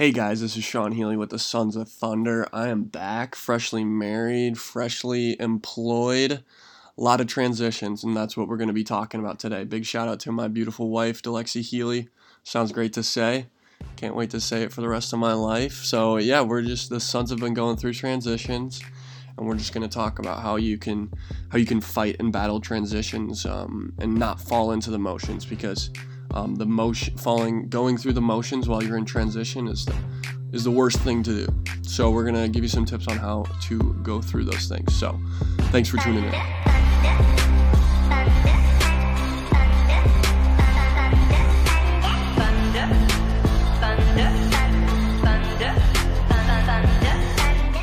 Hey guys, this is Sean Healy with the Sons of Thunder. I am back, freshly married, freshly employed. A lot of transitions, and that's what we're going to be talking about today. Big shout out to my beautiful wife, Delexi Healy. Sounds great to say. Can't wait to say it for the rest of my life. So, yeah, we're just the Sons have been going through transitions, and we're just going to talk about how you can how you can fight and battle transitions um, and not fall into the motions because um, the motion falling going through the motions while you're in transition is the is the worst thing to do. So we're gonna give you some tips on how to go through those things. So thanks for tuning in.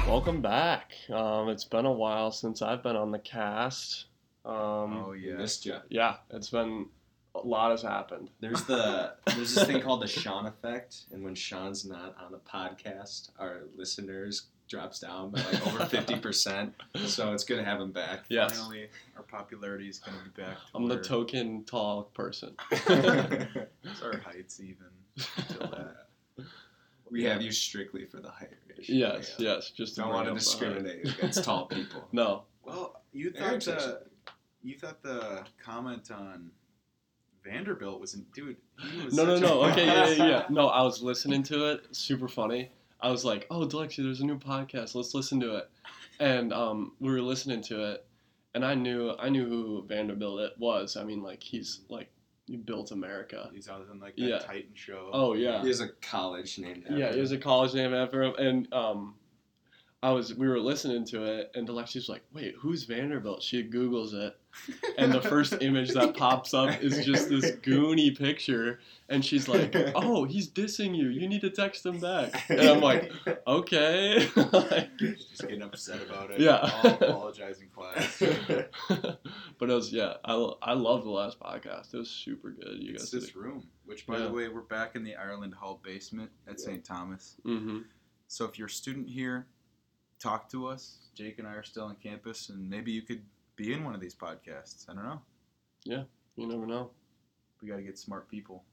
Welcome back. Um, it's been a while since i've been on the cast. Um, Oh yeah. Missed ya. yeah it's been a lot has happened There's the there's this thing called the Sean effect, and when Sean's not on the podcast, our listeners drops down by like over fifty percent. So it's good to have him back. yes Finally, our popularity is going to be back. To i'm the token tall person It's our heights even. Till that. We have you strictly for the height ratio. yes Yeah. yes just to Don't want to up the height. discriminate against tall people. no Well, you thought uh, the you thought the comment on Vanderbilt wasn't, dude. He was No, no, no. a- Okay, yeah, yeah, yeah. No, I was listening to it. Super funny. I was like, "Oh, Delexi, there's a new podcast. Let's listen to it." And um, we were listening to it, and I knew I knew who Vanderbilt it was. I mean, like he's like he built America. He's out in like that Yeah. Titan show. Oh yeah, He has a college named after yeah. He has a college name after him, and um, I was we were listening to it, and Delexi's like, "Wait, who's Vanderbilt?" She Google's it, and the first image that pops up is just this goony picture and she's like oh he's dissing you you need to text him back and i'm like okay Like, He's just getting upset about it. Yeah. I'll apologize in class. but it was yeah i, I love the last podcast it was super good you it's guys this room, which by Yeah. the way, we're back in the Ireland Hall basement at St. Thomas. mm-hmm. So if you're a student here, talk to us. Jake and I are still on campus, and maybe you could be in one of these podcasts. I don't know. Yeah, you never know We got to get smart people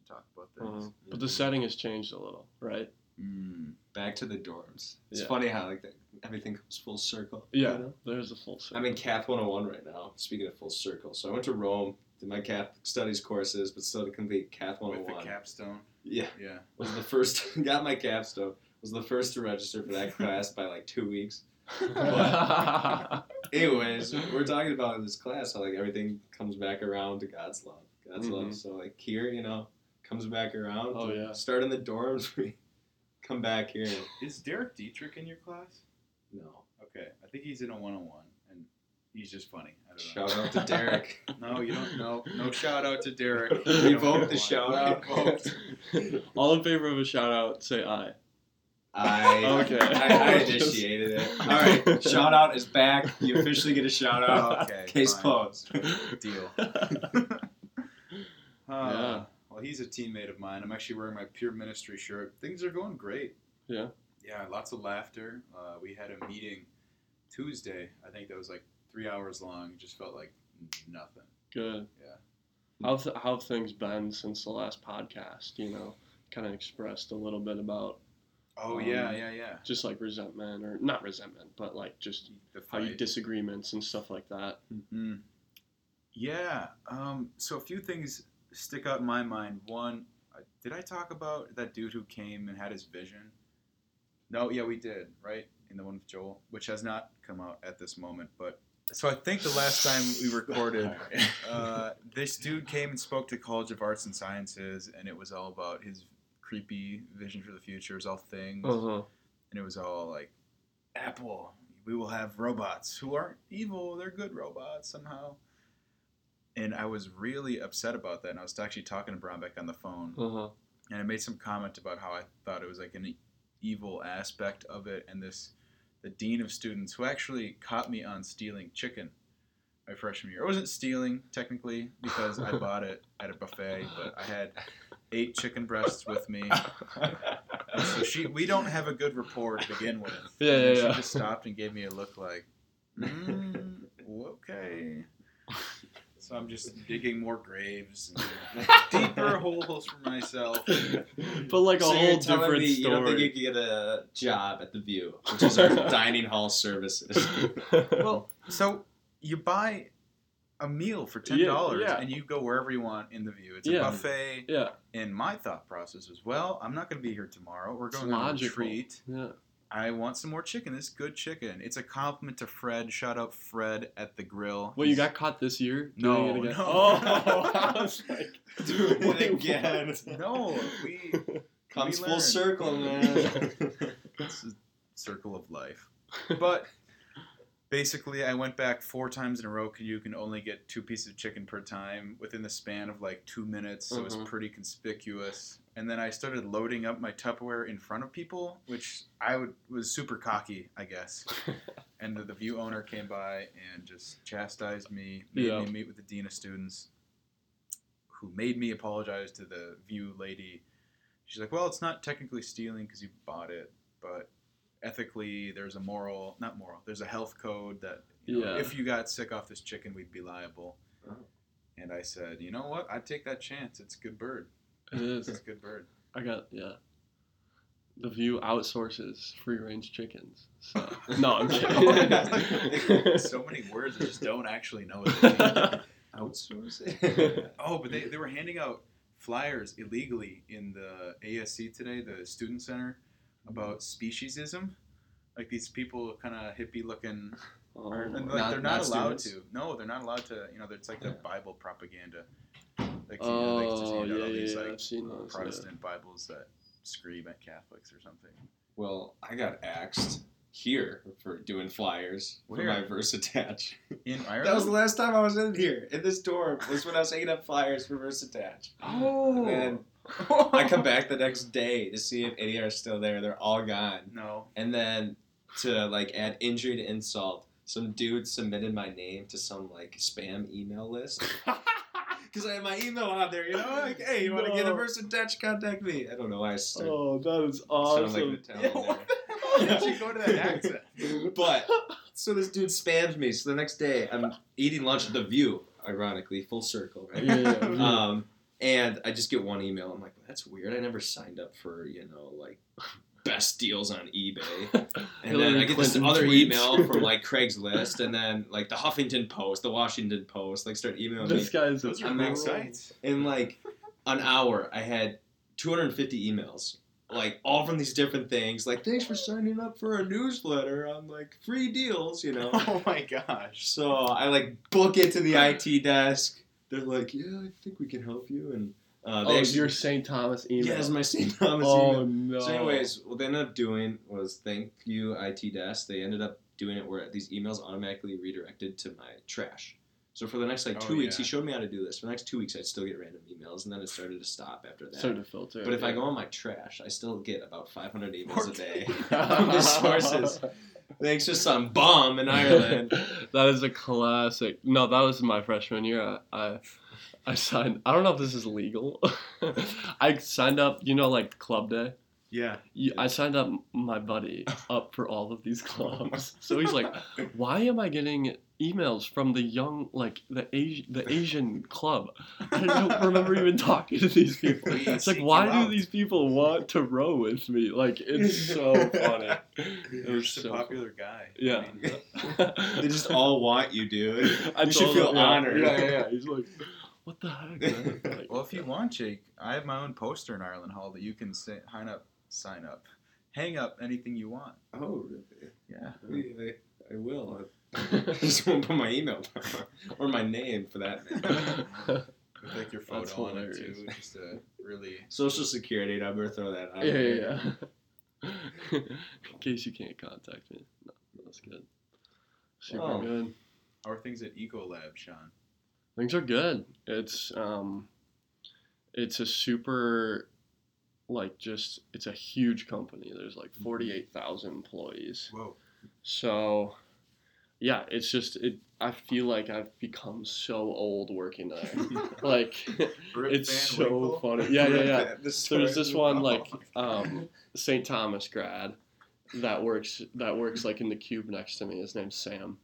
to talk about things. but the setting has changed a little right Mm. Back to the dorms. It's Yeah. funny how like that, everything comes full circle. yeah you know? there's a full circle. I'm in Cath 101 right now. Speaking of full circle, so I went to Rome, did my Catholic studies courses, but still to complete Cath With the 101. capstone. Yeah, Yeah. was the first got my capstone. Was the first to register for that class by like two weeks. Anyways, we're talking about in this class how like everything comes back around to God's love. God's Mhm. love. So like here, you know, comes back around. Oh, yeah. Start in the dorms. We come back here. Is Derek Dietrich in your class? No. Okay. I think he's in a 101, and he's just funny. I don't Shout out to Derek. No, you don't know. No shout out to Derek. Revoke the shout out. all in favor of a shout out say aye I Okay. I, I initiated it. All right, shout out is back. You officially get a shout out. Okay. Case fine. closed. Deal. Yeah. Uh, Well, he's a teammate of mine. I'm actually wearing my Pure Ministry shirt. Things are going great. Yeah. Yeah, lots of laughter. Uh, we had a meeting Tuesday. I think that was like three hours long. It just felt like nothing. good Yeah. how, th- how have things been since the last podcast you know kind of expressed a little bit about Oh Um, yeah, yeah, yeah. just like resentment or not resentment but like just The how you disagreements and stuff like that Mm. Yeah. Um, so a few things stick out in my mind. One, uh, did I talk about that dude who came and had his vision? No. Yeah, we did. Right in the one with Joel, which has not come out at this moment. But so I think the last time we recorded, uh, this dude came and spoke to College of Arts and Sciences, and it was all about his creepy vision for the future. It was all things uh-huh and it was all like apple we will have robots who aren't evil they're good robots somehow and i was really upset about that and i was actually talking to Brombeck on the phone uh-huh and i made some comment about how i thought it was like an evil aspect of it and this the dean of students who actually caught me on stealing chicken my freshman year. I wasn't stealing technically because I bought it at a buffet, but I had eight chicken breasts with me. And so she, we don't have a good rapport to begin with. Yeah, yeah, She yeah. just stopped and gave me a look like, mm, okay. So I'm just digging more graves, and deeper holes for myself. but like a so whole you're telling different me you don't think story. you could get a job at the View, which is our dining hall services? Well, so you buy a meal for ten dollars, Yeah, yeah. and you go wherever you want in the view. It's a Yeah. buffet. yeah, And my thought process was, well, I'm not going to be here tomorrow. We're It's going on a logical. retreat. yeah. I want some more chicken. This is good chicken. It's a compliment to Fred. Shout out Fred at the grill. Well, you got caught this year? No, it again? no. Oh, I was like, Doing it again. what? No, we. Comes We full learn. circle, man. It's a circle of life. But basically, I went back four times in a row. 'cause You can only get two pieces of chicken per time within the span of like two minutes, so Mhm. it's pretty conspicuous. And then I started loading up my Tupperware in front of people, which I would, was super cocky, I guess. and the, the view owner came by and just chastised me, made Yeah. me meet with the dean of students, who made me apologize to the view lady. She's like, "Well, it's not technically stealing because you bought it, but ethically, there's a moral, not moral, there's a health code that you know, Yeah. if you got sick off this chicken, we'd be liable." Oh. And I said, "You know what? I'd take that chance. It's a good bird. It is. It's a good bird." I got yeah. The View outsources free range chickens. So no, I'm kidding. so many words I just don't actually know what they mean. Outsource. Oh, but they, they were handing out flyers illegally in the ASC today, the student center, about speciesism. Like these people, kind of hippie looking, Oh, are, and like Not- they're not, not allowed students? to. No, they're not allowed to. You know, it's like the Bible propaganda. Like, you know, oh they just oh, yeah, all these yeah. like I've seen those. yeah. Protestant Bibles that scream at Catholics or something. Well, I got axed here for doing flyers for Where? my Versatach. In Ireland. That was the last time I was in here in this dorm. Was when I was hanging up flyers for Versatach. oh. And I come back the next day to see if any are still there. They're all gone. No. And then to like add injury to insult, some dude submitted my name to some like spam email list. Because I had my email on there, you know, like, hey, you want to get a No. touch? Contact me. I don't know why I started oh, that is sounding awesome. like the Yeah, Italian what the hell did you go to that accent? But so this dude spams me. So the next day, I'm eating lunch at the View, ironically, full circle, right? yeah, yeah, yeah. Um, and I just get one email. I'm like, that's weird. I never signed up for you know like best deals on eBay. And then I get this Clinton other tweets. email from like Craigslist, and then like the Huffington Post, the Washington Post, like start emailing me. this guy's a Those are I'm big. In like an hour, I had 250 emails, like all from these different things. Like, thanks for signing up for a newsletter on like free deals, you know. Oh my gosh. So I like book it to the IT desk. They're like, yeah, I think we can help you. And uh, they Oh, actually- your St. Thomas email. yeah, it's my St. Thomas oh email. no. So, anyways, what they ended up doing was thank you IT desk. They ended up doing it where these emails automatically redirected to my trash. So for the next like Oh, two weeks, yeah. he showed me how to do this. For the next two weeks, I'd still get random emails, and then it started to stop after that. Start to filter. but if I go on my trash, I still get about 500 emails a day from these sources. Thanks to some bum in Ireland. that is a classic. No, that was my freshman year. I, I, I signed. I don't know if this is legal. I signed up. You know, like club day. Yeah. You, I signed up my buddy up for all of these clubs. So he's like, "Why am I getting emails from the young, like the Asian, the Asian club? I don't remember even talking to these people. It's like, why do these people want to row with me? Like, it's so funny. It You're was just so a popular guy. Yeah. I mean, they just all want you, dude. I you should feel him, honored. Yeah, yeah, yeah. He's like, what the heck? Like, well, if you want, Jake, I have my own poster in Ireland Hall that you can say, sign up, sign up, hang up anything you want. Oh, really? Yeah. I, I will. I just won't put my email or my name for that matter. With like your That's photo on it too, just to really. Social security number, throw that out. yeah, yeah, yeah. In case you can't contact me. No, that's good. Super good. How are things at Ecolab, Sean? Things are good. It's um, it's a super, like just it's a huge company. There's like forty eight thousand employees. Whoa. So, yeah, it's just it. I feel like I've become so old working there. like, it's so Winkle? funny. Yeah, yeah, yeah. The There's this one like um, St. Thomas grad that works that works like in the cube next to me. His name's Sam,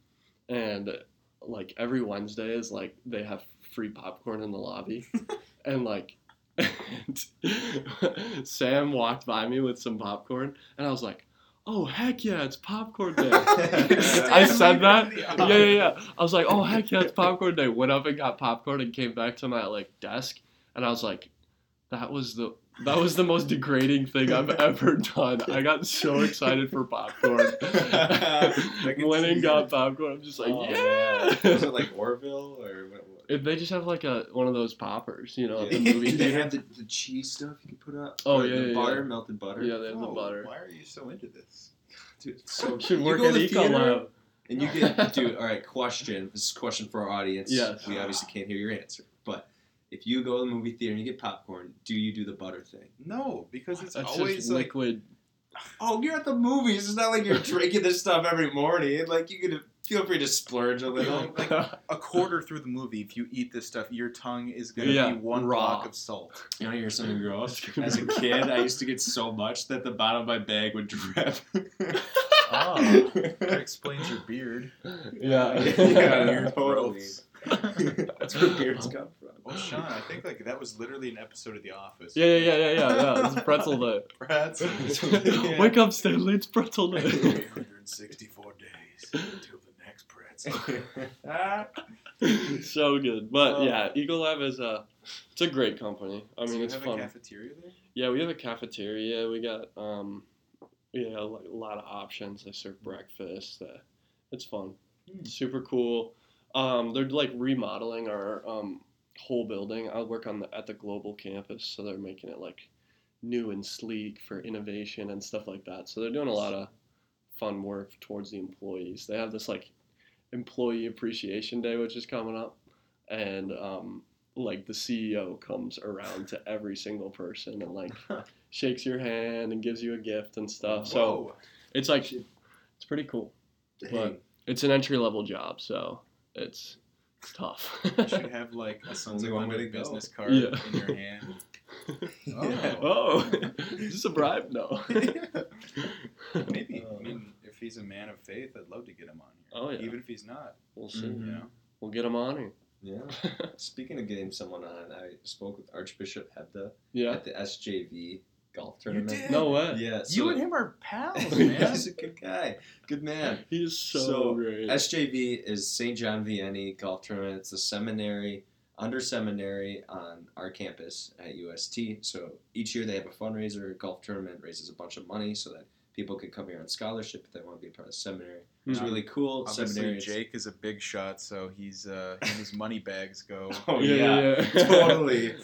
and like every Wednesday is like they have free popcorn in the lobby, and like, Sam walked by me with some popcorn, and I was like, "Oh heck yeah, it's popcorn day!" I said that. Yeah, yeah, yeah. I was like, "Oh heck yeah, it's popcorn day." Went up and got popcorn and came back to my like desk, and I was like, "That was the." That was the most degrading thing I've ever done. I got so excited for popcorn. Went and got popcorn. I'm just like, Oh, yeah. man. Was it like Orville or? If they just have like a one of those poppers, you know, at the movie they theater. have the, the cheese stuff you can put up? Oh, yeah, the yeah, butter, yeah. melted butter. Yeah, they have the Oh, butter. Why are you so into this? Dude, so Should you work go at to the theater, Ecolab. And you get, dude. All right, question. This is a question for our audience. Yes. We obviously can't hear your answer, but if you go to the movie theater and you get popcorn, do you do the butter thing? No, because it's That's always just like liquid. Oh, you're at the movies. It's not like you're drinking this stuff every morning. Like you could feel free to splurge a little. like a quarter through the movie. If you eat this stuff, your tongue is gonna Yeah, be one raw. block of salt. You want to hear something gross? As a kid, I used to get so much that the bottom of my bag would drip. Oh, that explains your beard. yeah. yeah, Weird totally. growths. That's where beards come from. Oh, Sean, I think like that was literally an episode of The Office. Yeah, yeah, yeah, yeah, yeah, yeah. It's pretzel day. Brats. Yeah. Wake up, Stanley. It's pretzel day. 364 days until the next pretzel. so good, but Oh. yeah, Lab is a it's a great company. I mean, you it's have fun. a cafeteria there? Yeah, we have a cafeteria. We got um, yeah, like a lot of options. They serve breakfast. Uh, it's fun. Hmm. Super cool. Um, they're like remodeling our um whole building. I work on the at the global campus, so they're making it like new and sleek for innovation and stuff like that. So they're doing a lot of fun work towards the employees. They have this like employee appreciation day, which is coming up, and um, like the CEO comes around to every single person and like shakes your hand and gives you a gift and stuff. So it's like it's pretty cool. But it's an entry level job, so it's it's tough. you should have like a Sounds like one way to unlimited go. business card Yeah. in your hand. Yeah. oh, is this a bribe? No. Maybe. Oh. I mean, if he's a man of faith, I'd love to get him on here. Oh, yeah. Even if he's not, We'll see. Mhm. you know. We'll get him on here. Yeah. Speaking of getting someone on, I spoke with Archbishop Hebda Yeah. at the SJV golf You tournament. did? No way. Yeah. You and him are pals, man. He's a good guy. Good man. He's so, So, great. SJV is St. John Vianney Golf Tournament. It's a seminary, under seminary on our campus at UST. So each year they have a fundraiser. Golf tournament raises a bunch of money so that people could come here on scholarship if they want to be a part of the seminary. It's Mhm. really cool. Obviously, seminary. Jake is a big shot, so he's uh, and his money bags go. Oh Yeah, yeah, yeah, yeah. totally.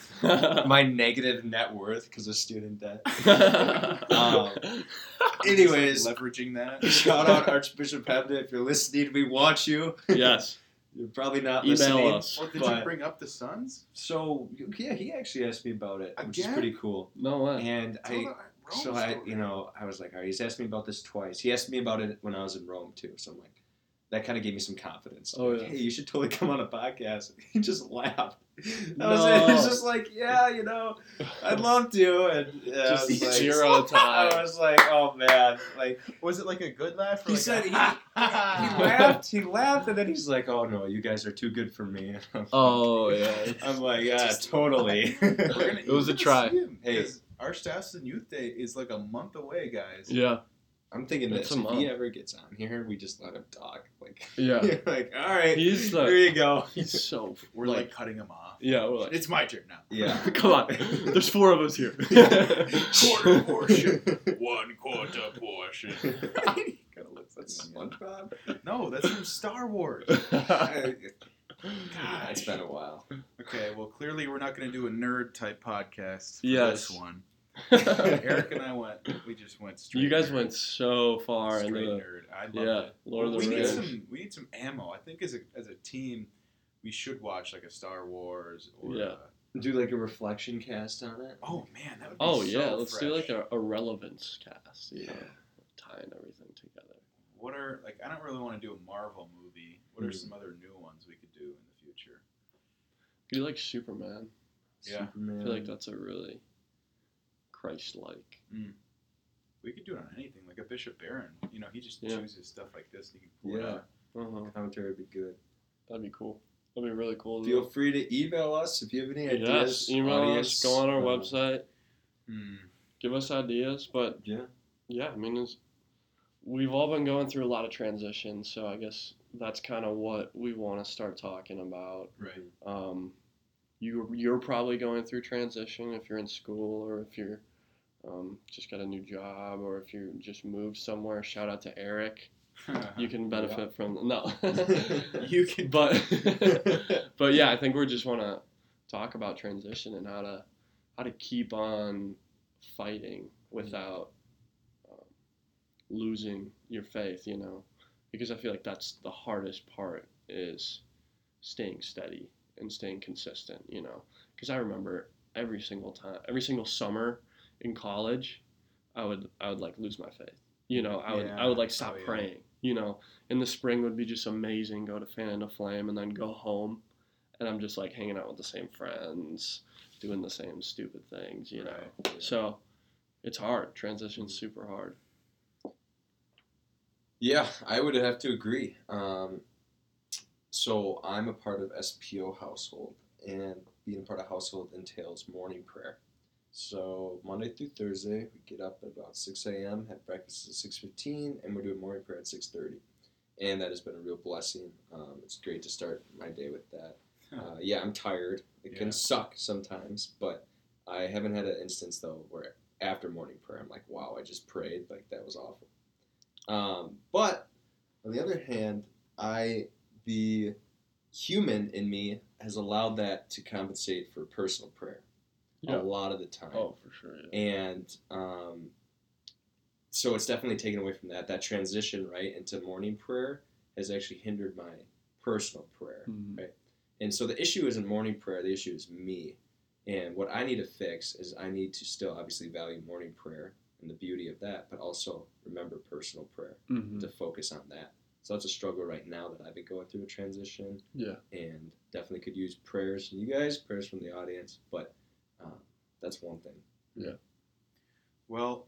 My negative net worth because of student debt. Um, anyways, like, leveraging that. shout out Archbishop Hebda if you're listening. We want you. yes. You're probably not Email listening. us. Well, did but- you bring up the Sons? So yeah, he actually asked me about it, which is pretty cool. No way. And Tell I, the Rome so I, story. you know, I was like, all right, he's asked me about this twice. He asked me about it when I was in Rome too. So I'm like, that kind of gave me some confidence. Oh, like, yeah. Hey, you should totally come on a podcast. He just laughed. That No. was it. He's just like, yeah, you know, I'd love to. And yeah, I Just was like, zero time. I was like, oh man, like Was it like a good laugh? Or he like said a, he, he laughed, he laughed, and then he's like, oh no, you guys are too good for me. Oh yeah. I'm like, yeah, Just- totally. Gonna, It was a try. Hey. 'Cause Our Staffson Youth Day is like a month away, guys. Yeah. I'm thinking It's this: if he ever gets on here, we just let him talk. Like, Yeah. like, all right, He's here the. you go. He's so. We're like, cutting him off. Yeah. We're like. It's my turn now. Yeah. Come on. There's four of us here. Quarter portion. One quarter portion. Gotta look that SpongeBob. No, that's from Star Wars. God, it's been a while. Okay, well, clearly we're not going to do a nerd type podcast for Yes. this one. Eric and I went, we just went straight. you guys nerd. went so far straight into the. nerd. I love Yeah. it. Lord of the we need Rings. some. We need some ammo. I think as a as a team, we should watch like a Star Wars or. Yeah. uh, Do like a reflection cast on it. oh man, that would be Oh so yeah, let's do like a, a relevance cast. You know, tying everything together. What are like? I don't really want to do a Marvel movie. What are Hmm. some other new ones we could do in the future? Could you like Superman? Yeah. Superman. I feel like that's a really Christ-like. We could do it on anything, like a Bishop Barron. You know, he just Yeah. chooses stuff like this, and he can pull it Yeah. out. Uh huh. commentary would be good. That'd be cool. That'd be really cool. Feel free to email us if you have any yes, ideas. email audience. us. Go on our Uh, website. Hmm. Give us ideas. But Yeah. yeah, I mean, it's, we've all been going through a lot of transitions, so I guess that's kind of what we want to start talking about. Right. Um, you you're probably going through transition if you're in school or if you're um, just got a new job or if you just moved somewhere. Shout out to Eric. You can benefit from no. You can- but but yeah, I think we just want to talk about transition and how to how to keep on fighting without um, losing your faith. You know, because I feel like that's the hardest part is staying steady and staying consistent. You know, because I remember every single time, every single summer in college, I would I would like lose my faith. You know, I would I would like stop Oh, yeah. praying. You know, in the spring would be just amazing. Go to Fan and a Flame and then go home, and I'm just like hanging out with the same friends, doing the same stupid things. You know, Right. so it's hard. Transition's super hard. Yeah, I would have to agree. Um, so I'm a part of SPO household, and being a part of household entails morning prayer. So Monday through Thursday, we get up at about 6 a.m., have breakfast at 6:15, and we're doing morning prayer at 6:30. And that has been a real blessing. Um, it's great to start my day with that. Uh, yeah, I'm tired. It can suck sometimes, but I haven't had an instance though where after morning prayer I'm like, wow, I just prayed. Like that was awful. Um, but on the other hand, I the human in me has allowed that to compensate for personal prayer Yeah. a lot of the time Oh, for sure. Yeah. and um, so it's definitely taken away from that. That transition right into morning prayer has actually hindered my personal prayer, Mhm. right? And so the issue isn't morning prayer. The issue is me, and what I need to fix is I need to still obviously value morning prayer and the beauty of that, but also remember personal prayer Mhm. to focus on that. So that's a struggle right now that I've been going through a transition Yeah. and definitely could use prayers from you guys, prayers from the audience, but that's one thing. Yeah. Well,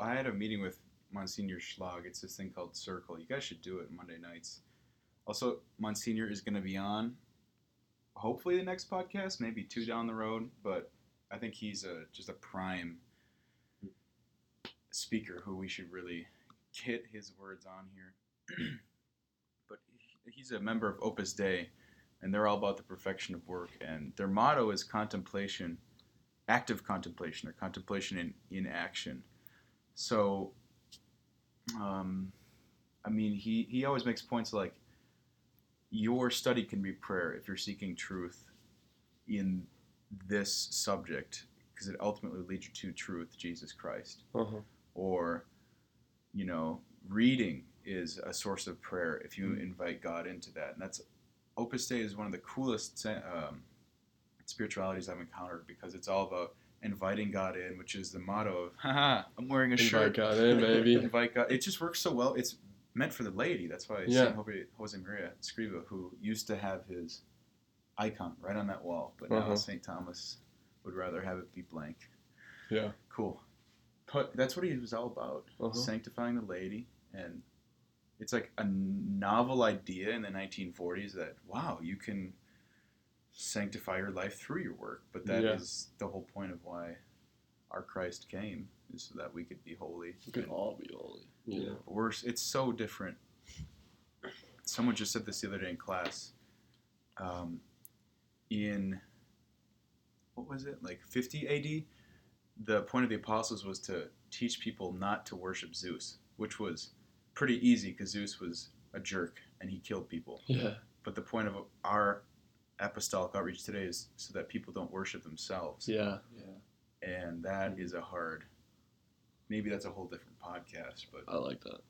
I had a meeting with Monsignor Schlag. It's this thing called Circle. You guys should do it Monday nights. Also, Monsignor is going to be on hopefully the next podcast, maybe two down the road, but I think he's a just a prime speaker who we should really get his words on here. but he's a member of Opus Dei, and they're all about the perfection of work, and their motto is contemplation active contemplation or contemplation in, in action. So, um, I mean, he, he always makes points like your study can be prayer if you're seeking truth in this subject because it ultimately leads you to truth, Jesus Christ. Uh-huh. Or, you know, reading is a source of prayer if you Mhm. invite God into that. And that's Opus Dei is one of the coolest um, spiritualities I've encountered because it's all about inviting God in, which is the motto of, haha, I'm wearing a shirt. Invite shirt. God in, baby. Invite God. It just works so well. It's meant for the laity. That's why Yeah. Saint Jose- Maria Escriva, who used to have his icon right on that wall, but now Uh-huh. Saint Thomas would rather have it be blank. Yeah. Cool. But that's what he was all about, Uh-huh. sanctifying the laity, and it's like a novel idea in the 1940s that wow, you can sanctify your life through your work. But that is Yeah. the whole point of why our Christ came, is so that we could be holy. We could all be holy. Yeah. know? We're, it's so different. Someone just said this the other day in class. Um, in what was it like 50 AD? The point of the apostles was to teach people not to worship Zeus, which was pretty easy because Zeus was a jerk and he killed people. Yeah. But the point of our apostolic outreach today is so that people don't worship themselves, Yeah. Yeah. And that is a hard. Maybe that's a whole different podcast, but I like that.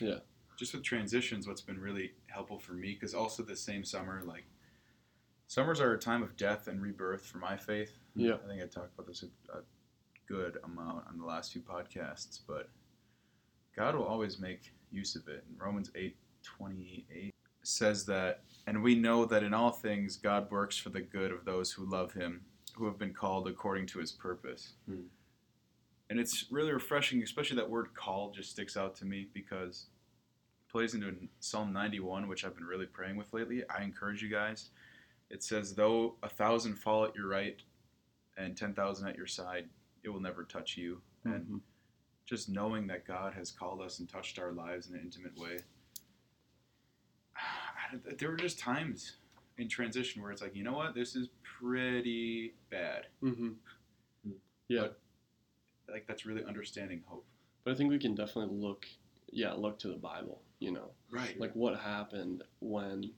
Yeah. Just with transitions, what's been really helpful for me, because also the same summer, like summers are a time of death and rebirth for my faith. Yeah. I think I talked about this a, a good amount on the last few podcasts, but God will always make use of it. And Romans eight twenty eight says that, and we know that in all things God works for the good of those who love Him, who have been called according to His purpose. Hmm. And it's really refreshing, especially that word "called" just sticks out to me because it plays into Psalm 91, which I've been really praying with lately. I encourage you guys. It says, "Though a thousand fall at your right, and ten thousand at your side, it will never touch you." And Mhm. just knowing that God has called us and touched our lives in an intimate way. There were just times in transition where it's like, you know what, this is pretty bad. Mhm. Yeah, Like that's really understanding hope. but I think we can definitely look, yeah, look to the Bible. You know, Right. like what happened when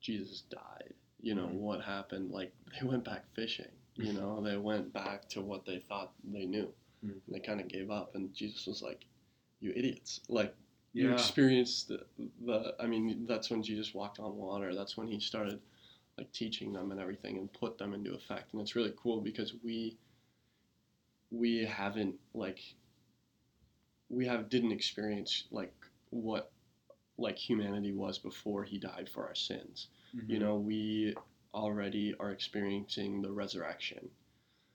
Jesus died. You know, Mhm. what happened? Like they went back fishing. You know, they went back to what they thought they knew. Mhm. And they kind of gave up, and Jesus was like, "You idiots! Like you Yeah. experienced the, the. I mean, that's when Jesus walked on water. That's when he started like teaching them and everything, and put them into effect. And it's really cool because we we haven't like we have didn't experience like what like humanity was before he died for our sins Mm-hmm. you know we already are experiencing the resurrection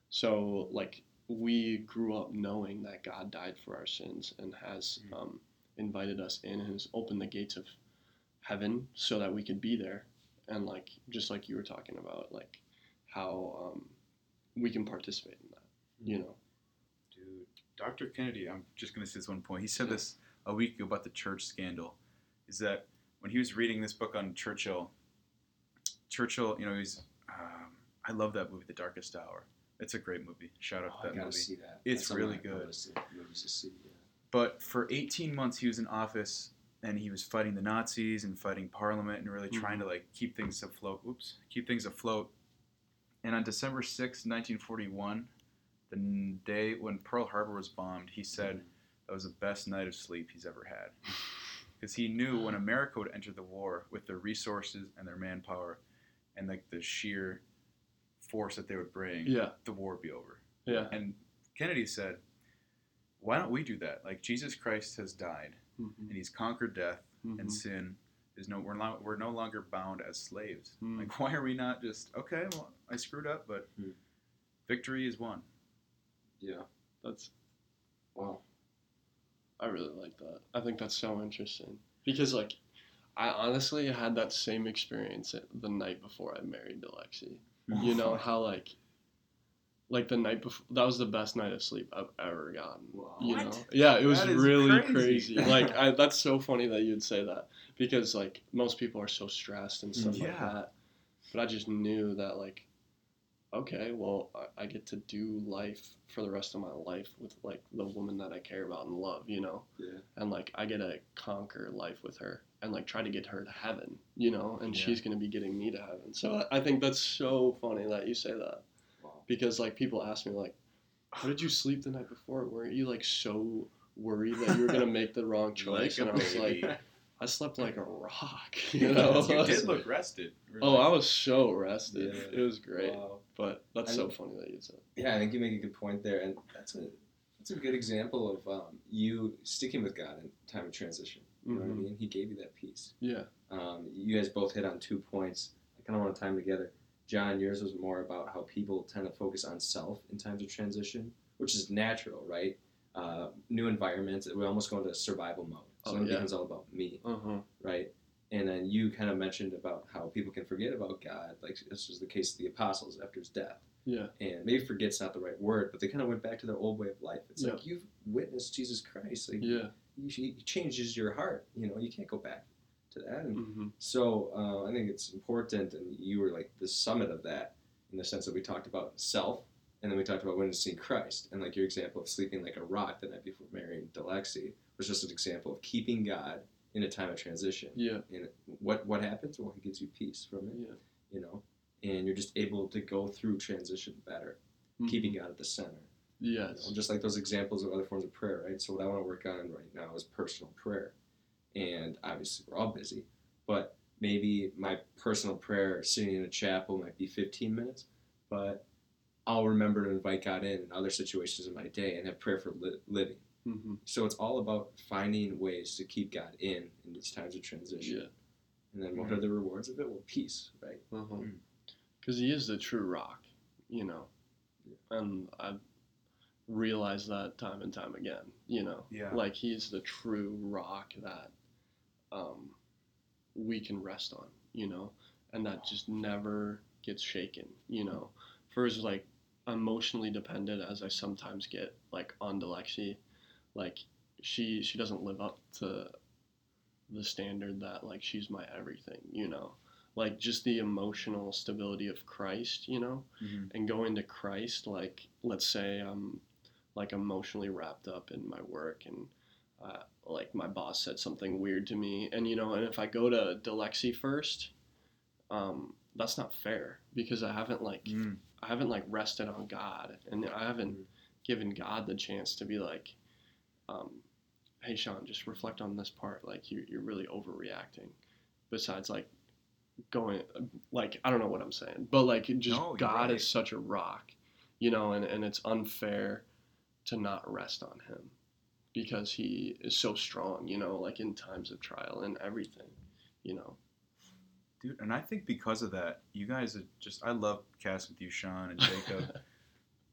so like we grew up knowing that god died for our sins and has Mhm. um, invited us in and has opened the gates of heaven so that we could be there and like just like you were talking about like how um, we can participate in that you know Dude, Dr. Kennedy, I'm just going to say this one point. He said Yeah. this a week ago about the church scandal. Is that when he was reading this book on Churchill, Churchill, you know, he's. Um, I love that movie, The Darkest Hour. It's a great movie. Shout out Oh, to I that gotta movie. see that. It's That's really good. list of to see. Yeah. But for 18 months, he was in office and he was fighting the Nazis and fighting Parliament and really trying to mm-hmm. like keep things afloat. Oops, keep things afloat. And on December 6, 1941, the day when Pearl Harbor was bombed, he said mm-hmm. that was the best night of sleep he's ever had. Because he knew when America would enter the war with their resources and their manpower and like the sheer force that they would bring, yeah the war would be over. yeah And Kennedy said, "Why don't we do that? Like Jesus Christ has died Mhm. and He's conquered death Mhm. and sin. Is no we're not we're no longer bound as slaves. Mm. Like why are we not just okay? Well, I screwed up, but Hmm. victory is won. Yeah. That's Wow. I really like that. I think that's so interesting because like I honestly had that same experience the night before I married Alexi. You know how like like the night before that was the best night of sleep I've ever gotten. Wow. You What? know? Yeah, it was really crazy. crazy. like I, that's so funny that you'd say that because like most people are so stressed and stuff like Yeah. that. But I just knew that like okay, well I, I get to do life for the rest of my life with like the woman that I care about and love, you know? Yeah. and like I get to conquer life with her and like try to get her to heaven, you know, and Yeah. she's gonna be getting me to heaven. So I I think that's so funny that you say that. Because like people ask me like, how did you sleep the night before? Weren't you like so worried that you were gonna make the wrong choice? Like and I was baby. like, I slept like a rock, you know. you did look rested. Really. Oh, I was so rested. Yeah. It was great. Wow. But that's I so mean- funny that you said. Yeah, I think you make a good point there, and that's a that's a good example of um, you sticking with God in time of transition. You know what I Mhm. mean? He gave you that peace. Yeah. Um, you guys both hit on two points. I kind of want to tie them together. John, yours was more about how people tend to focus on self in times of transition, which is natural, right? Uh, new environments, we almost go into survival mode. So Oh, it yeah. becomes all about me, Uh huh. right? And then you kind of mentioned about how people can forget about God, like this was the case of the apostles after his death Yeah. and maybe forget's not the right word, but they kind of went back to their old way of life. It's Yeah. like you've witnessed Jesus Christ, like Yeah. he changes your heart. You know, you can't go back to that. And hmm so uh, I think it's important, and you were like the summit of that in the sense that we talked about self, and then we talked about witnessing Christ, and like your example of sleeping like a rock the night before marrying Delexi was just an example of keeping God in a time of transition. Yeah. And what what happens? Well, He gives you peace from it. Yeah. You know, and you're just able to go through transition better Mhm. keeping God at the center. You know, just like those examples of other forms of prayer, right? So what I want to work on right now is personal prayer. And obviously we're all busy, but maybe my personal prayer sitting in a chapel might be 15 minutes, but I'll remember to invite God in in other situations in my day and have prayer for li- living. hmm So it's all about finding ways to keep God in in these times of transition. Yeah. And then what are the rewards of it? Well, peace, right? Mm. Because he is the true rock, you know. And I've realized that time and time again, you know. Yeah. Like he's the true rock that um, we can rest on, you know, and that just never gets shaken, you know. For as like emotionally dependent as I sometimes get, like on Delexi, like she she doesn't live up to the standard that like she's my everything, you know. Like just the emotional stability of Christ, you know, Mhm. and going to Christ, like let's say I'm like emotionally wrapped up in my work and uh, like my boss said something weird to me and you know and if I go to Delexi first um, that's not fair because I haven't like Mm. I haven't like rested on God and I haven't Mm. given God the chance to be like um, hey Sean just reflect on this part like you, you're really overreacting besides like going like I don't know what I'm saying but like just No, God right. is such a rock you know and, and it's unfair to not rest on him because he is so strong you know like in times of trial and everything you know Dude, and I think because of that, you guys are just I love casting with you, Sean and Jacob.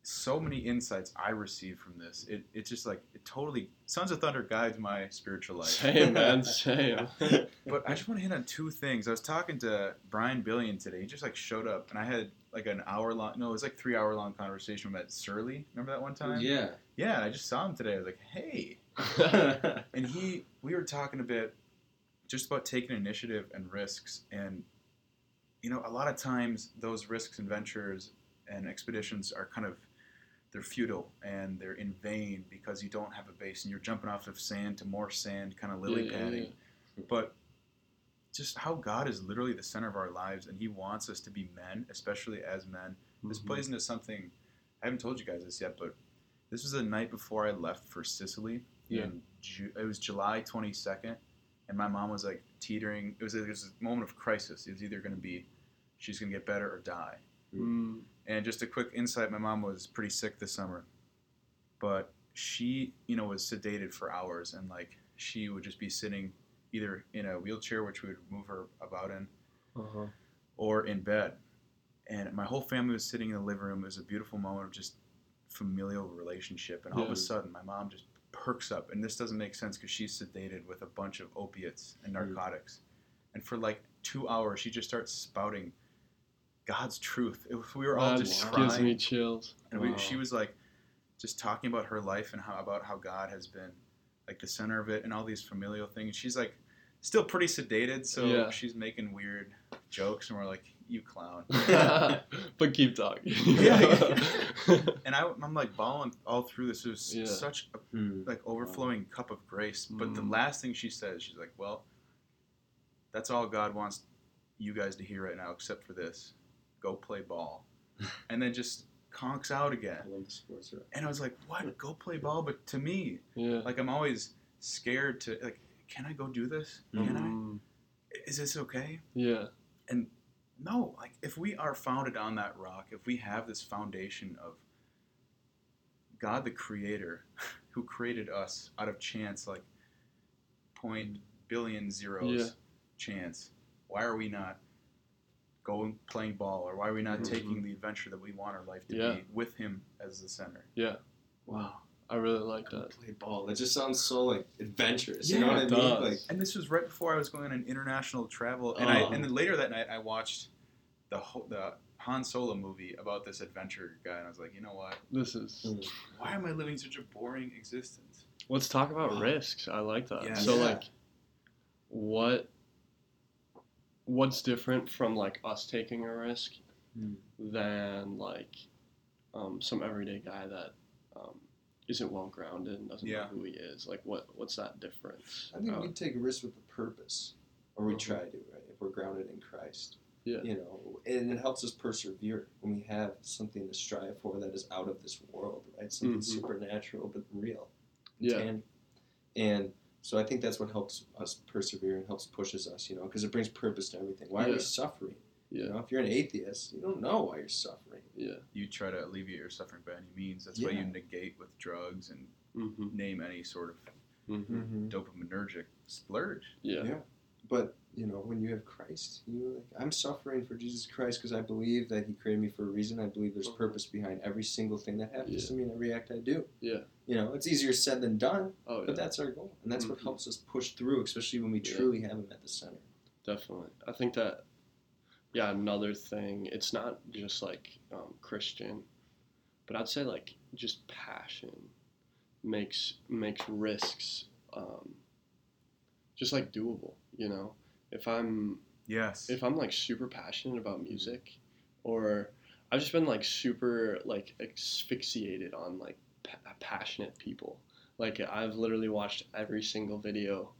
so many insights I received from this. It it's just like it totally Sons of Thunder guides my spiritual life. same man same But I just want to hit on two things. I was talking to Brian Billion today. He just like showed up, and I had like an hour long. No, it was like three hour long conversation with Surly. Remember that one time? yeah. Yeah. And I just saw him today. I was like, hey. And he, we were talking a bit, just about taking initiative and risks. And you know, a lot of times those risks and ventures and expeditions are kind of they're futile and they're in vain because you don't have a base and you're jumping off of sand to more sand, kind of lily Yeah, yeah, padding but just how God is literally the center of our lives, and He wants us to be men, especially as men. This Mhm. plays into something I haven't told you guys this yet, but this was the night before I left for Sicily. Yeah. Ju- it was July 22nd, and my mom was like teetering. It was, a, it was a moment of crisis. It was either going to be she's going to get better or die. Mm, And just a quick insight: my mom was pretty sick this summer, but she, you know, was sedated for hours, and like she would just be sitting either in a wheelchair, which we would move her about in, uh-huh. or in bed. And my whole family was sitting in the living room. It was a beautiful moment of just familial relationship. And all of a sudden, my mom just perks up. And this doesn't make sense because she's sedated with a bunch of opiates and Mm. narcotics. And for like two hours, she just starts spouting God's truth. It, we were all That just gives crying. me chills And we, Wow. she was like, just talking about her life and how about how God has been like the center of it and all these familial things. She's like still pretty sedated, so Yeah. she's making weird jokes, and we're like, "You clown." but keep talking Yeah. and I, I'm like bawling all through this. It was Yeah. such a Hmm. like overflowing cup of grace. But the Mm. last thing she says, she's like, "Well, that's all God wants you guys to hear right now, except for this: go play ball." and then just conks out again. I love the sports. And I was like, "What? Go play ball?" But to me, yeah like I'm always scared to like, can I go do this? Can Mm, I? Is this okay? yeah And No. Like if we are founded on that rock, if we have this foundation of God the Creator, who created us out of chance, like point billion zeros Yeah. chance, why are we not going playing ball, or why are we not Mhm. taking the adventure that we want our life to Yeah. be with Him as the center? yeah Wow. I really like that play ball. That just sounds so like adventurous. you Yeah, know what I it mean? does. Like And this was right before I was going on an international travel, and I Oh. and then later that night I watched the ho- the Han Solo movie about this adventure guy, and I was like, you know what? this is Mm. Why am I living such a boring existence? let's talk about risks I like that Yeah. so Yeah. like what what's different from like us taking a risk Hmm. than like um, some everyday guy that um, isn't well grounded and doesn't Yeah. know who he is like what what's that difference I think we take a risk with a purpose, or we Mhm. try to, right? If we're grounded in Christ. Yeah. You know, and it helps us persevere when we have something to strive for that is out of this world, right? Something Mhm. supernatural but real. Yeah. tangible. And so I think that's what helps us persevere and helps pushes us, you know, because it brings purpose to everything. Why are Yeah. we suffering? Yeah. You know, if you're an atheist, you don't know why you're suffering. yeah You try to alleviate your suffering by any means. That's why you negate with drugs and mm-hmm. name any sort of Mm-hmm. dopaminergic splurge. yeah Yeah. But you know, when you have Christ, you like I'm suffering for Jesus Christ because I believe that He created me for a reason. I believe there's Mhm. purpose behind every single thing that happens Yeah. to me and every act I do. Yeah. You know, it's easier said than done, Oh, yeah. but that's our goal, and that's what Mhm. helps us push through, especially when we Yeah. truly have Him at the center. Definitely. I think that, yeah, another thing, it's not just like um, Christian, but I'd say like just passion makes makes risks um, just like doable. You know, if I'm Yes. if I'm like super passionate about music, or I've just been like super like asphyxiated on like pa- passionate people. Like I've literally watched every single video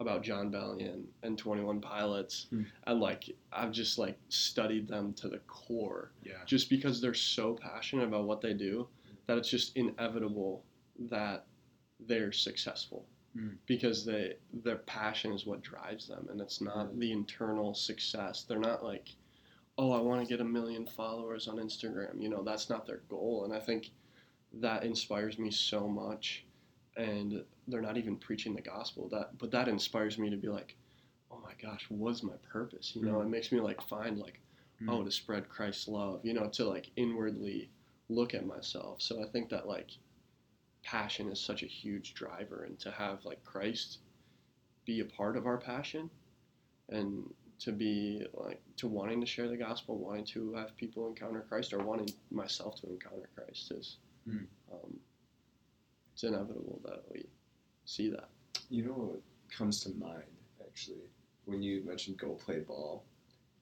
about Jon Bellion and Twenty One Pilots, Hmm. and like I've just like studied them to the core, yeah. just because they're so passionate about what they do that it's just inevitable that they're successful Hmm. because they their passion is what drives them and it's not the internal success they're not like oh i want to get a million followers on instagram you know that's not their goal and i think that inspires me so much and they're not even preaching the gospel that but that inspires me to be like oh my gosh what's my purpose you know Mhm. it makes me like find like Mm. oh to spread christ's love you know to like inwardly look at myself so i think that like passion is such a huge driver and to have like christ be a part of our passion and to be like to wanting to share the gospel wanting to have people encounter christ or wanting myself to encounter christ is Mm. um, it's inevitable that we see that You know what comes to mind actually when you mentioned go play ball,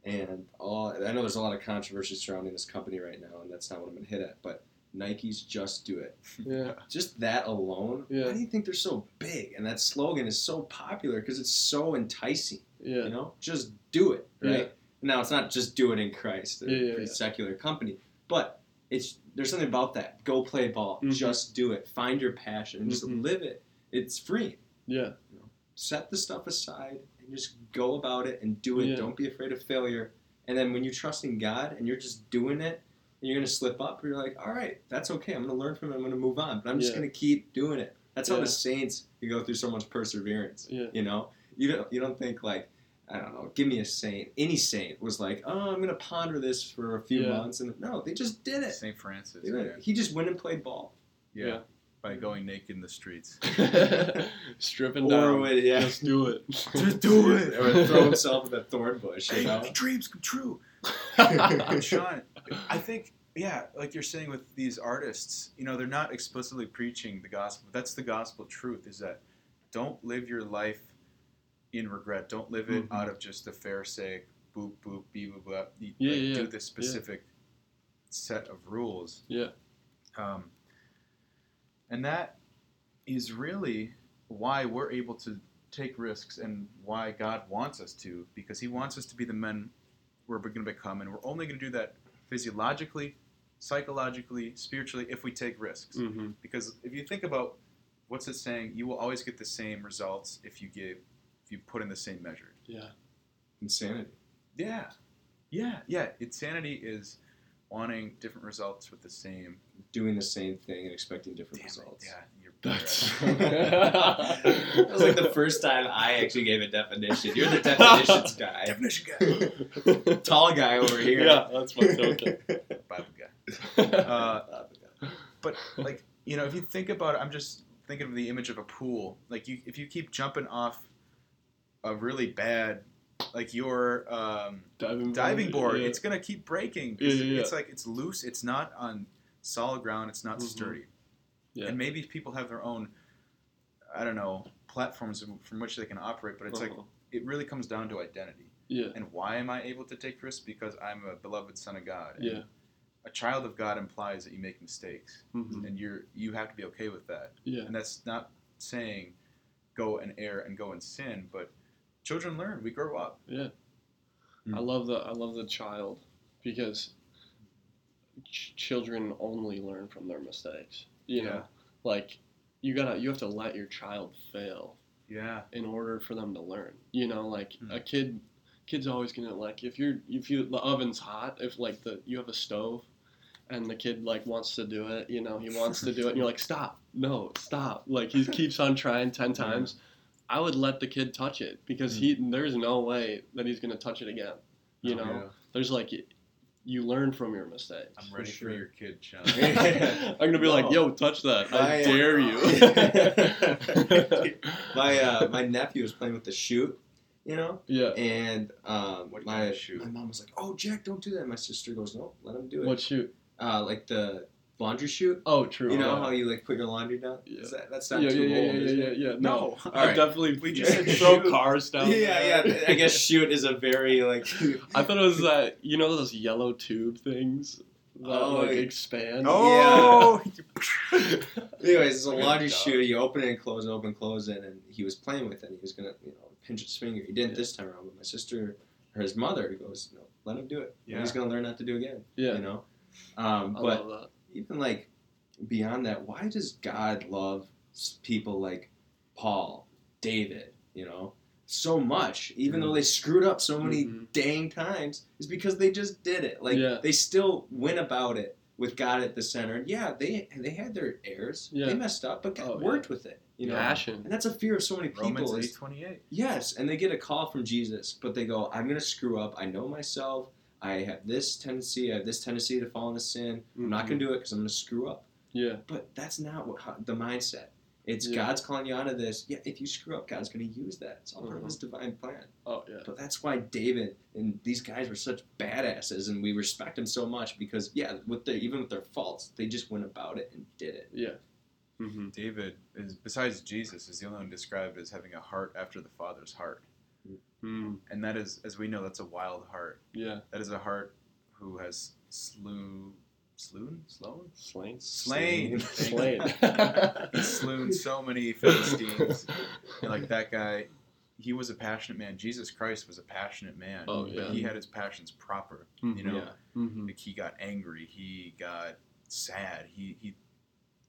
and all I know there's a lot of controversy surrounding this company right now, and that's not what I'm gonna hit at, but Nike's just do it. yeah Just that alone, Yeah. why do you think they're so big? And that slogan is so popular because it's so enticing. yeah You know, just do it, right? Yeah. Now it's not just do it in Christ. They're Yeah, a yeah, pretty yeah. secular company, but it's there's something about that. Go play ball. Mhm. Just do it. Find your passion and just Mhm. live it. It's free. yeah You know, Set the stuff aside and just go about it and do it. Yeah. Don't be afraid of failure. And then when you're trusting God and you're just doing it, and you're gonna slip up, you're like, all right, that's okay. I'm gonna learn from it. I'm gonna move on. But I'm just Yeah. gonna keep doing it. That's how the saints can go through so much perseverance. yeah You know, you don't you don't think like I don't know. Give me a saint. Any saint was like, oh, I'm gonna ponder this for a few Yeah. months, and no, they just did it. St. Francis. Yeah. He just went and played ball. yeah. Yeah. By going naked in the streets. stripping Or down would- yeah. just do it Just do it. or throw himself in the thorn bush. You Hey, know? dreams come true. Sean, I think, yeah, like you're saying with these artists, you know, they're not explicitly preaching the gospel. That's the gospel truth is that don't live your life in regret. Don't live it Mhm. out of just the Pharisaic boop, boop, beep, boop, boop. You, Yeah, like, yeah, Do yeah. this specific set of rules. yeah Um, and that is really why we're able to take risks and why God wants us to, because He wants us to be the men we're going to become. And we're only going to do that physiologically, psychologically, spiritually, if we take risks. mm-hmm. Because if you think about what's it saying, you will always get the same results if you give, if you put in the same measure. yeah Insanity. Yeah, yeah, yeah. Insanity is wanting different results with the same. Doing the same thing and expecting different Damn it, results. Yeah, you're That's that was like the first time I actually gave a definition. You're the definitions guy. definition guy. Tall guy over here. Yeah, that's my token. Bible guy. Uh, Uh, but like you know, if you think about it, I'm just thinking of the image of a pool. Like you, if you keep jumping off a really bad, like your um, diving board, diving board, yeah. it's gonna keep breaking. Yeah, yeah, It's like it's loose. It's not on solid ground. It's not Mhm. sturdy. Yeah. And maybe people have their own, I don't know, platforms from which they can operate. But it's like Uh-huh. it really comes down to identity. yeah And why am I able to take risks? Because I'm a beloved son of God. Yeah A child of God implies that you make mistakes, hmm and you're you have to be okay with that. yeah And that's not saying go and err and go and sin, but children learn. We grow up. Yeah. Mm. I love the I love the child because ch- children only learn from their mistakes. You Yeah. know, like you gotta you have to let your child fail Yeah. in order for them to learn. You know, like Mm. a kid kid's always gonna like if you're if you the oven's hot, if like the you have a stove and the kid like wants to do it, you know, he wants to do it and you're like, Stop, no, stop. Like he keeps on trying ten times. I would let the kid touch it because he there's no way that he's gonna touch it again. You Oh, know, yeah. there's like you learn from your mistakes. I'm ready for, sure. your kid, Sean. I'm gonna be like, yo, touch that. I My- dare you. my uh, my nephew was playing with the shoot, you know, yeah. and um, What my kind shoot? my mom was like, "Oh, Jack, don't do that." My sister goes, "No, let him do it." What shoot? Uh, like the laundry chute. Oh, true. You know yeah. how you like put your laundry down? Yeah. Is that, that's not yeah, too yeah, old, yeah, is yeah, yeah, No, No. I Alright. definitely We just said throw cars down. Yeah, there. yeah. I guess shoot is a very like. I thought it was that you know those yellow tube things that Oh, like yeah. expand. Oh, Yeah. Anyways, it's a laundry shoot. You open it and close it, open and close it, and he was playing with it. He was gonna, you know, pinch his finger. He didn't Yeah. this time around, but my sister or his mother goes, "No, let him do it. Yeah. He's gonna learn not to do it again." yeah. You know. Um, I but love that. Even like beyond that, why does God love people like Paul, David, you know, so much? Even though they screwed up so many Mhm. dang times, is because they just did it. Like Yeah. they still went about it with God at the center. And yeah, they they had their errors. Yeah. They messed up, but God Oh, yeah. worked with it. You know. Passion. And that's a fear of so many people. Romans is- eight twenty eight. Yes, and they get a call from Jesus, but they go, I'm going to screw up. I know myself. I have this tendency. I have this tendency to fall into sin. I'm not going to do it because I'm going to screw up. Yeah. But that's not what how, the mindset. It's Yeah. God's calling you out of this. Yeah, if you screw up, God's going to use that. It's all part of Mhm. His divine plan. Oh yeah. But that's why David and these guys were such badasses, and we respect them so much because yeah, with their even with their faults, they just went about it and did it. Yeah. Mm-hmm. David is besides Jesus is the only one described as having a heart after the Father's heart, Mm. and that is, as we know, that's a wild heart. Yeah. That is a heart who has slew, slewn, slown, Slain. slain, Slain. He's slewn so many Philistines. And, like that guy, he was a passionate man. Jesus Christ was a passionate man. Oh, but yeah. he had his passions proper. Mhm. You know, Yeah. Mm-hmm. like he got angry, he got sad, he he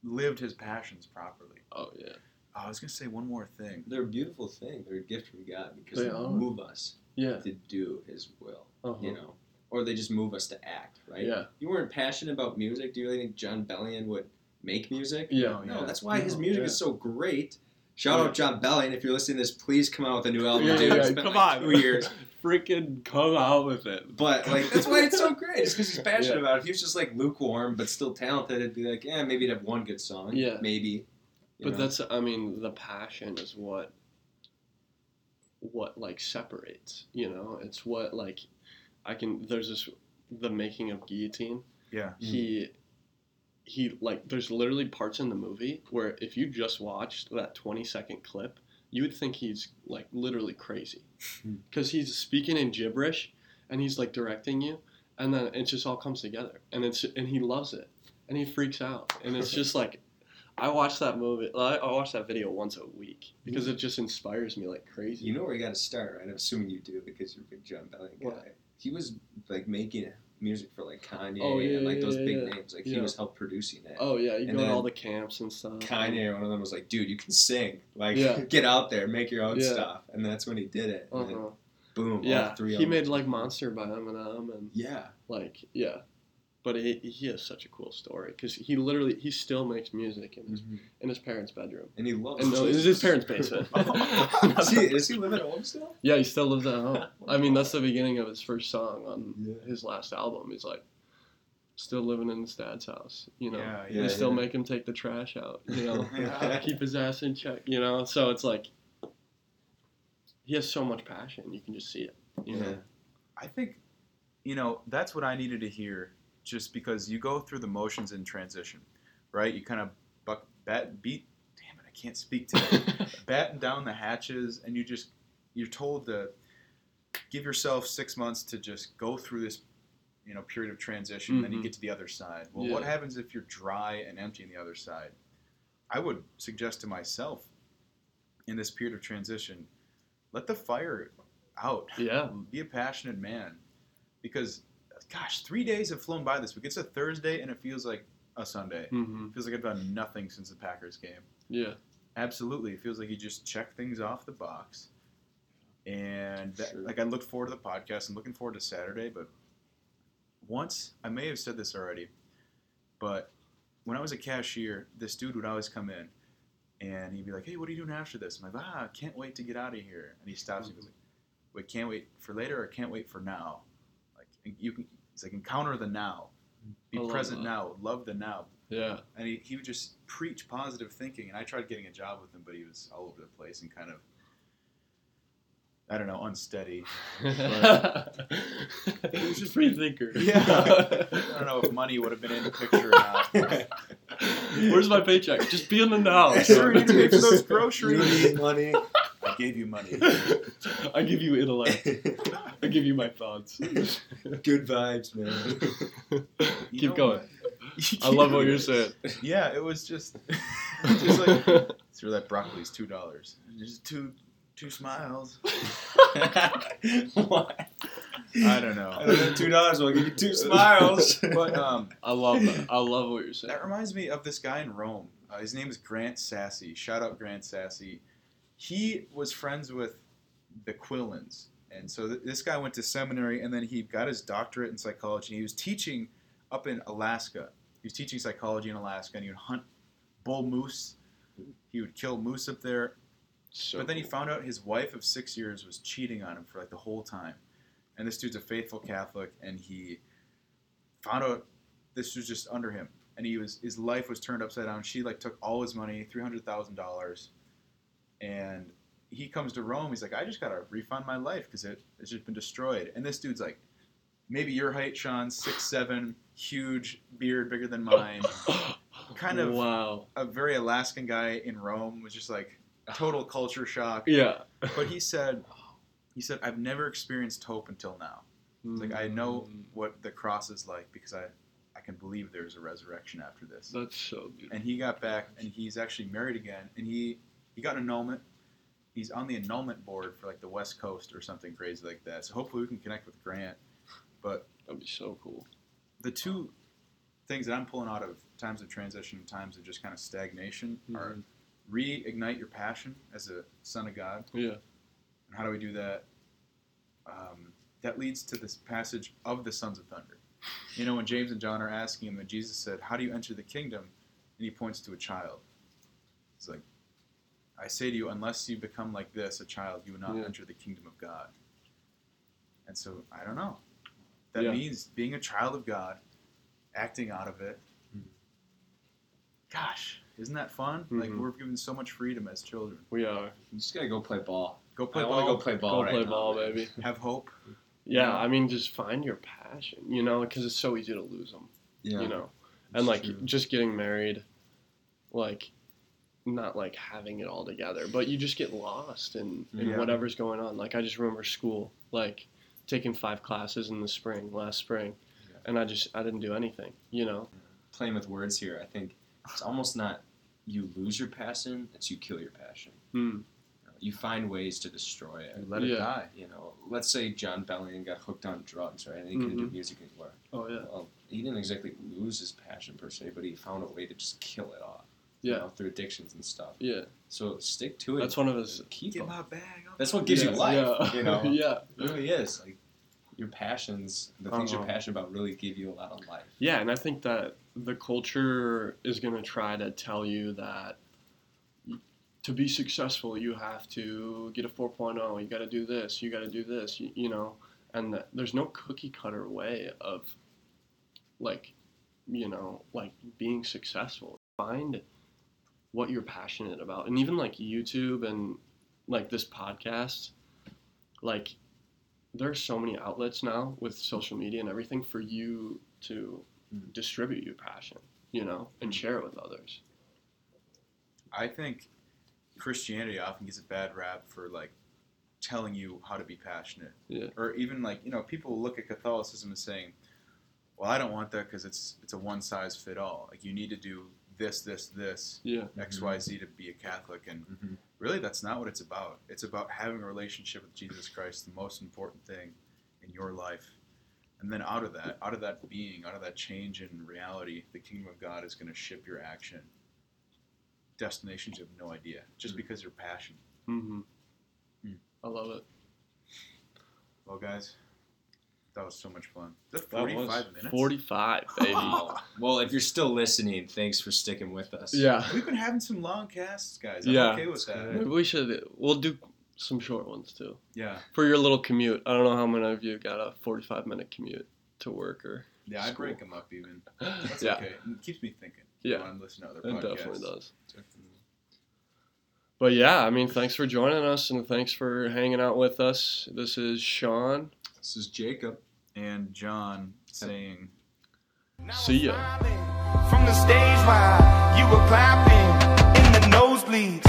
lived his passions properly. Oh yeah. Oh, I was gonna say one more thing. They're a beautiful thing. They're a gift from God because They they, move us Yeah. to do His will. Uh-huh. You know, or they just move us to act. Right? Yeah. You weren't passionate about music. Do you really think Jon Bellion would make music? Yeah. No, yeah. that's why his music yeah. is so great. Shout Yeah. out Jon Bellion. If you're listening to this, please come out with a new album, Yeah, dude. yeah, It's been come like on. two years. Freaking come out with it. But like that's why it's so great. It's because he's passionate Yeah. about it. If he was just like lukewarm but still talented, it'd be like, yeah, maybe he'd have one good song. Yeah. Maybe. But know? that's I mean the passion is what what like separates, you know? It's what like I can there's this the making of guillotine. Yeah. He he like there's literally parts in the movie where if you just watched that 20 second clip, you would think he's like literally crazy. Hmm. Cuz he's speaking in gibberish and he's like directing you and then it just all comes together and it's and he loves it and he freaks out and it's just like I watch that movie. I I watch that video once a week because it just inspires me like crazy. You know where you got to start, right? I'm assuming you do because you're a big Jon Bellion guy. What? He was like making music for like Kanye Oh, yeah, and like yeah, those yeah, big names. Like he was help producing it. oh yeah, you go to all the camps and stuff. Kanye, one of them was like, "Dude, you can sing. Like, get out there, make your own stuff." And that's when he did it. Uh-huh. boom, Yeah, three he made like Monster by Eminem and Yeah, like yeah, but he, he has such a cool story because he literally he still makes music in his mm-hmm. in his parents' bedroom. and he loves. And no, it's his parents' basement. is, he, is he living at home still? yeah, he still lives at home. I mean, that's the beginning of his first song on Yeah. his last album. He's like still living in his dad's house. You know, Yeah, they still yeah. make him take the trash out. You know. Yeah. keep his ass in check, you know. So it's like he has so much passion, you can just see it. You know? I think, you know, that's what I needed to hear. Just because you go through the motions in transition, right? You kind of buck, bat, beat. Damn it, I can't speak today. batten down the hatches, and you just you're told to give yourself six months to just go through this, you know, period of transition. And then you Mhm. get to the other side. Well, what happens if you're dry and empty on the other side? I would suggest to myself in this period of transition, let the fire out. Yeah. Be a passionate man, because gosh, three days have flown by this week. It's a Thursday, and it feels like a Sunday. hmm It feels like I've done nothing since the Packers game. Yeah. Absolutely, it feels like you just check things off the box. And that, Sure. like I look forward to the podcast. I'm looking forward to Saturday. But once I may have said this already, but when I was a cashier, this dude would always come in, and he'd be like, "Hey, what are you doing after this?" I'm like, "Ah, can't wait to get out of here." And he stops. and goes, like, "Wait, can't wait for later, or can't wait for now?" Like you can, He's like, encounter the now, be present that. now, love the now. Yeah. And he, he would just preach positive thinking. And I tried getting a job with him, but he was all over the place and kind of, I don't know, unsteady. He was just free thinker. Yeah. I don't know if money would have been in the picture or not. Where's my paycheck? Just be in the now. Sure, you need to pay for those You need money. I gave you money. I give you intellect. I give you my thoughts. Good vibes, man. You Keep going. what? I love what you're saying. Yeah, it was just, just like through that broccoli's two dollars. Just two, two smiles. what? I don't know. I don't know, two dollars will give you two smiles. But um, I love that. I love what you're saying. that reminds me of this guy in Rome. Uh, his name is Grant Sassy. Shout out Grant Sassy. He was friends with the Quillins, and so th- this guy went to seminary, and then he got his doctorate in psychology. He was teaching up in Alaska. He was teaching psychology in Alaska, and he would hunt bull moose. He would kill moose up there, So but then he cool. found out his wife of six years was cheating on him for like the whole time. And this dude's a faithful Catholic, and he found out this was just under him. And he was his life was turned upside down. She like took all his money, three hundred thousand dollars, and he comes to Rome. He's like, I just gotta refund my life because it it's just been destroyed. And this dude's like, maybe your height, Sean, six seven, huge beard bigger than mine, kind of- Wow. a very Alaskan guy in Rome was just like total culture shock. Yeah. But he said, he said, I've never experienced hope until now. It's like I know Mm, what the cross is like because I, I can believe there's a resurrection after this. That's so beautiful. And he got back and he's actually married again and he he got an annulment. He's on the annulment board for like the West Coast or something crazy like that. So hopefully we can connect with Grant. But That'd be so cool. the two things that I'm pulling out of times of transition and times of just kind of stagnation are Mhm. reignite your passion as a son of God. Yeah. And how do we do that? Um, that leads to this passage of the sons of thunder. You know, when James and John are asking him, and Jesus said, How do you enter the kingdom? And he points to a child. It's like, I say to you, unless you become like this, a child, you will not Yeah. enter the kingdom of God. And so, I don't know. That Yeah. means being a child of God, acting out of it. Mhm. Gosh, isn't that fun? Like, Mhm. we're given so much freedom as children. We are. You just gotta go play ball. Go play I ball, want to go play ball Go right play now, ball, man. baby. have hope. Yeah, Yeah. I mean, just find your passion, you know, because it's so easy to lose them, Yeah. you know. It's And like true. just getting married, like, not like having it all together, but you just get lost in, in Yeah. whatever's going on. Like I just remember school, like taking five classes in the spring, last spring, Yeah. and I just I didn't do anything, you know. playing with words here, I think it's almost not you lose your passion, it's you kill your passion. Hmm. You find ways to destroy it. You let it Yeah. die. You know, let's say John Bellingham got hooked on drugs, right? And he couldn't do music anymore. Oh yeah. Well, he didn't exactly lose his passion per se, but he found a way to just kill it off. You Yeah. know, through addictions and stuff. Yeah. So stick to it. That's one of his. Keep Get my bag. I'll That's what gives get you life. Yeah. You know, yeah. it really is. Like your passions, the things Uh-huh. you're passionate about, really give you a lot of life. Yeah, and I think that the culture is going to try to tell you that to be successful, you have to get a 4.0, you got to do this, you got to do this, you, you know, and that there's no cookie cutter way of like, you know, like being successful. Find what you're passionate about. And even like YouTube and like this podcast, like there's so many outlets now with social media and everything for you to Mhm. distribute your passion, you know, and share it with others. I think Christianity often gets a bad rap for like telling you how to be passionate. Yeah. Or even like you know people look at Catholicism as saying, "Well, I don't want that because it's it's a one size fit all. Like you need to do this, this, this, Yeah. X, Y, Z to be a Catholic." And Mm-hmm. really, that's not what it's about. It's about having a relationship with Jesus Christ, the most important thing in your life. And then out of that, out of that being, out of that change in reality, the kingdom of God is going to ship your action. Destinations you have no idea, just Mhm. because you're passionate. Mm-hmm. Mm. I love it. Well, guys, that was so much fun. Is 45 that minutes? 45, baby. well, if you're still listening, thanks for sticking with us. Yeah. We've been having some long casts, guys. I'm yeah. okay with that. Maybe we should, we'll do some short ones too. Yeah. For your little commute. I don't know how many of you got a 45 minute commute to work or. Yeah, school. I break them up even. That's yeah. okay. It keeps me thinking. Yeah. When I'm listening to other podcasts. It definitely does. But yeah, I mean, thanks for joining us and thanks for hanging out with us. This is Sean. This is Jacob and John saying, See ya. From the stage while you were clapping in the nosebleeds.